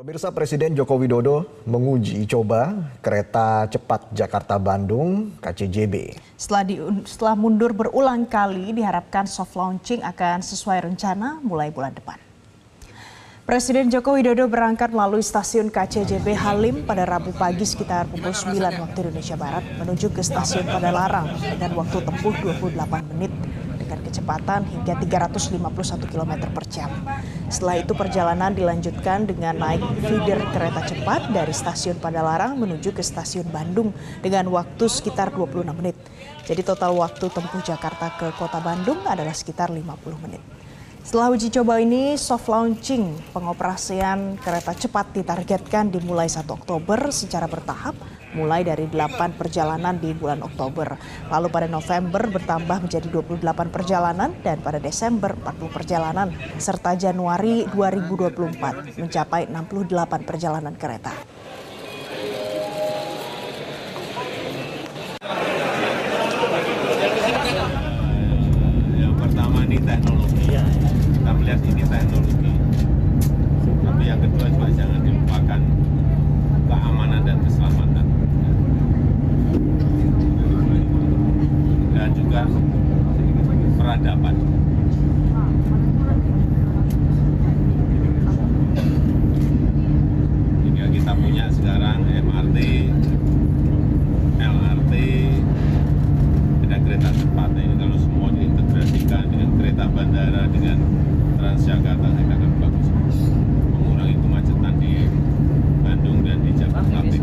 Pemirsa Presiden Joko Widodo menguji coba kereta cepat Jakarta-Bandung KCJB. Setelah, di, setelah mundur berulang kali, diharapkan soft launching akan sesuai rencana mulai bulan depan. Presiden Joko Widodo berangkat melalui stasiun KCJB Halim pada Rabu pagi sekitar pukul 9 waktu Indonesia Barat menuju ke stasiun Padalarang dengan waktu tempuh 28 menit dengan kecepatan hingga 351 km per jam. Setelah itu perjalanan dilanjutkan dengan naik feeder kereta cepat dari stasiun Padalarang menuju ke stasiun Bandung dengan waktu sekitar 26 menit. Jadi total waktu tempuh Jakarta ke kota Bandung adalah sekitar 50 menit. Setelah uji coba ini, soft launching pengoperasian kereta cepat ditargetkan dimulai 1 Oktober secara bertahap, mulai dari 8 perjalanan di bulan Oktober. Lalu pada November bertambah menjadi 28 perjalanan dan pada Desember 40 perjalanan, serta Januari 2024 mencapai 68 perjalanan kereta. Melihat ini teknologi. Tapi yang kedua juga jangan dilupakan keamanan dan keselamatan. Dan juga peradaban. Jika kita punya sekarang MRT, LRT, ada kereta cepat ini kalau semua diintegrasikan dengan kereta bandara dengan Transjakarta kita akan bagus mengurangi kemacetan di Bandung dan di Jabodetabek.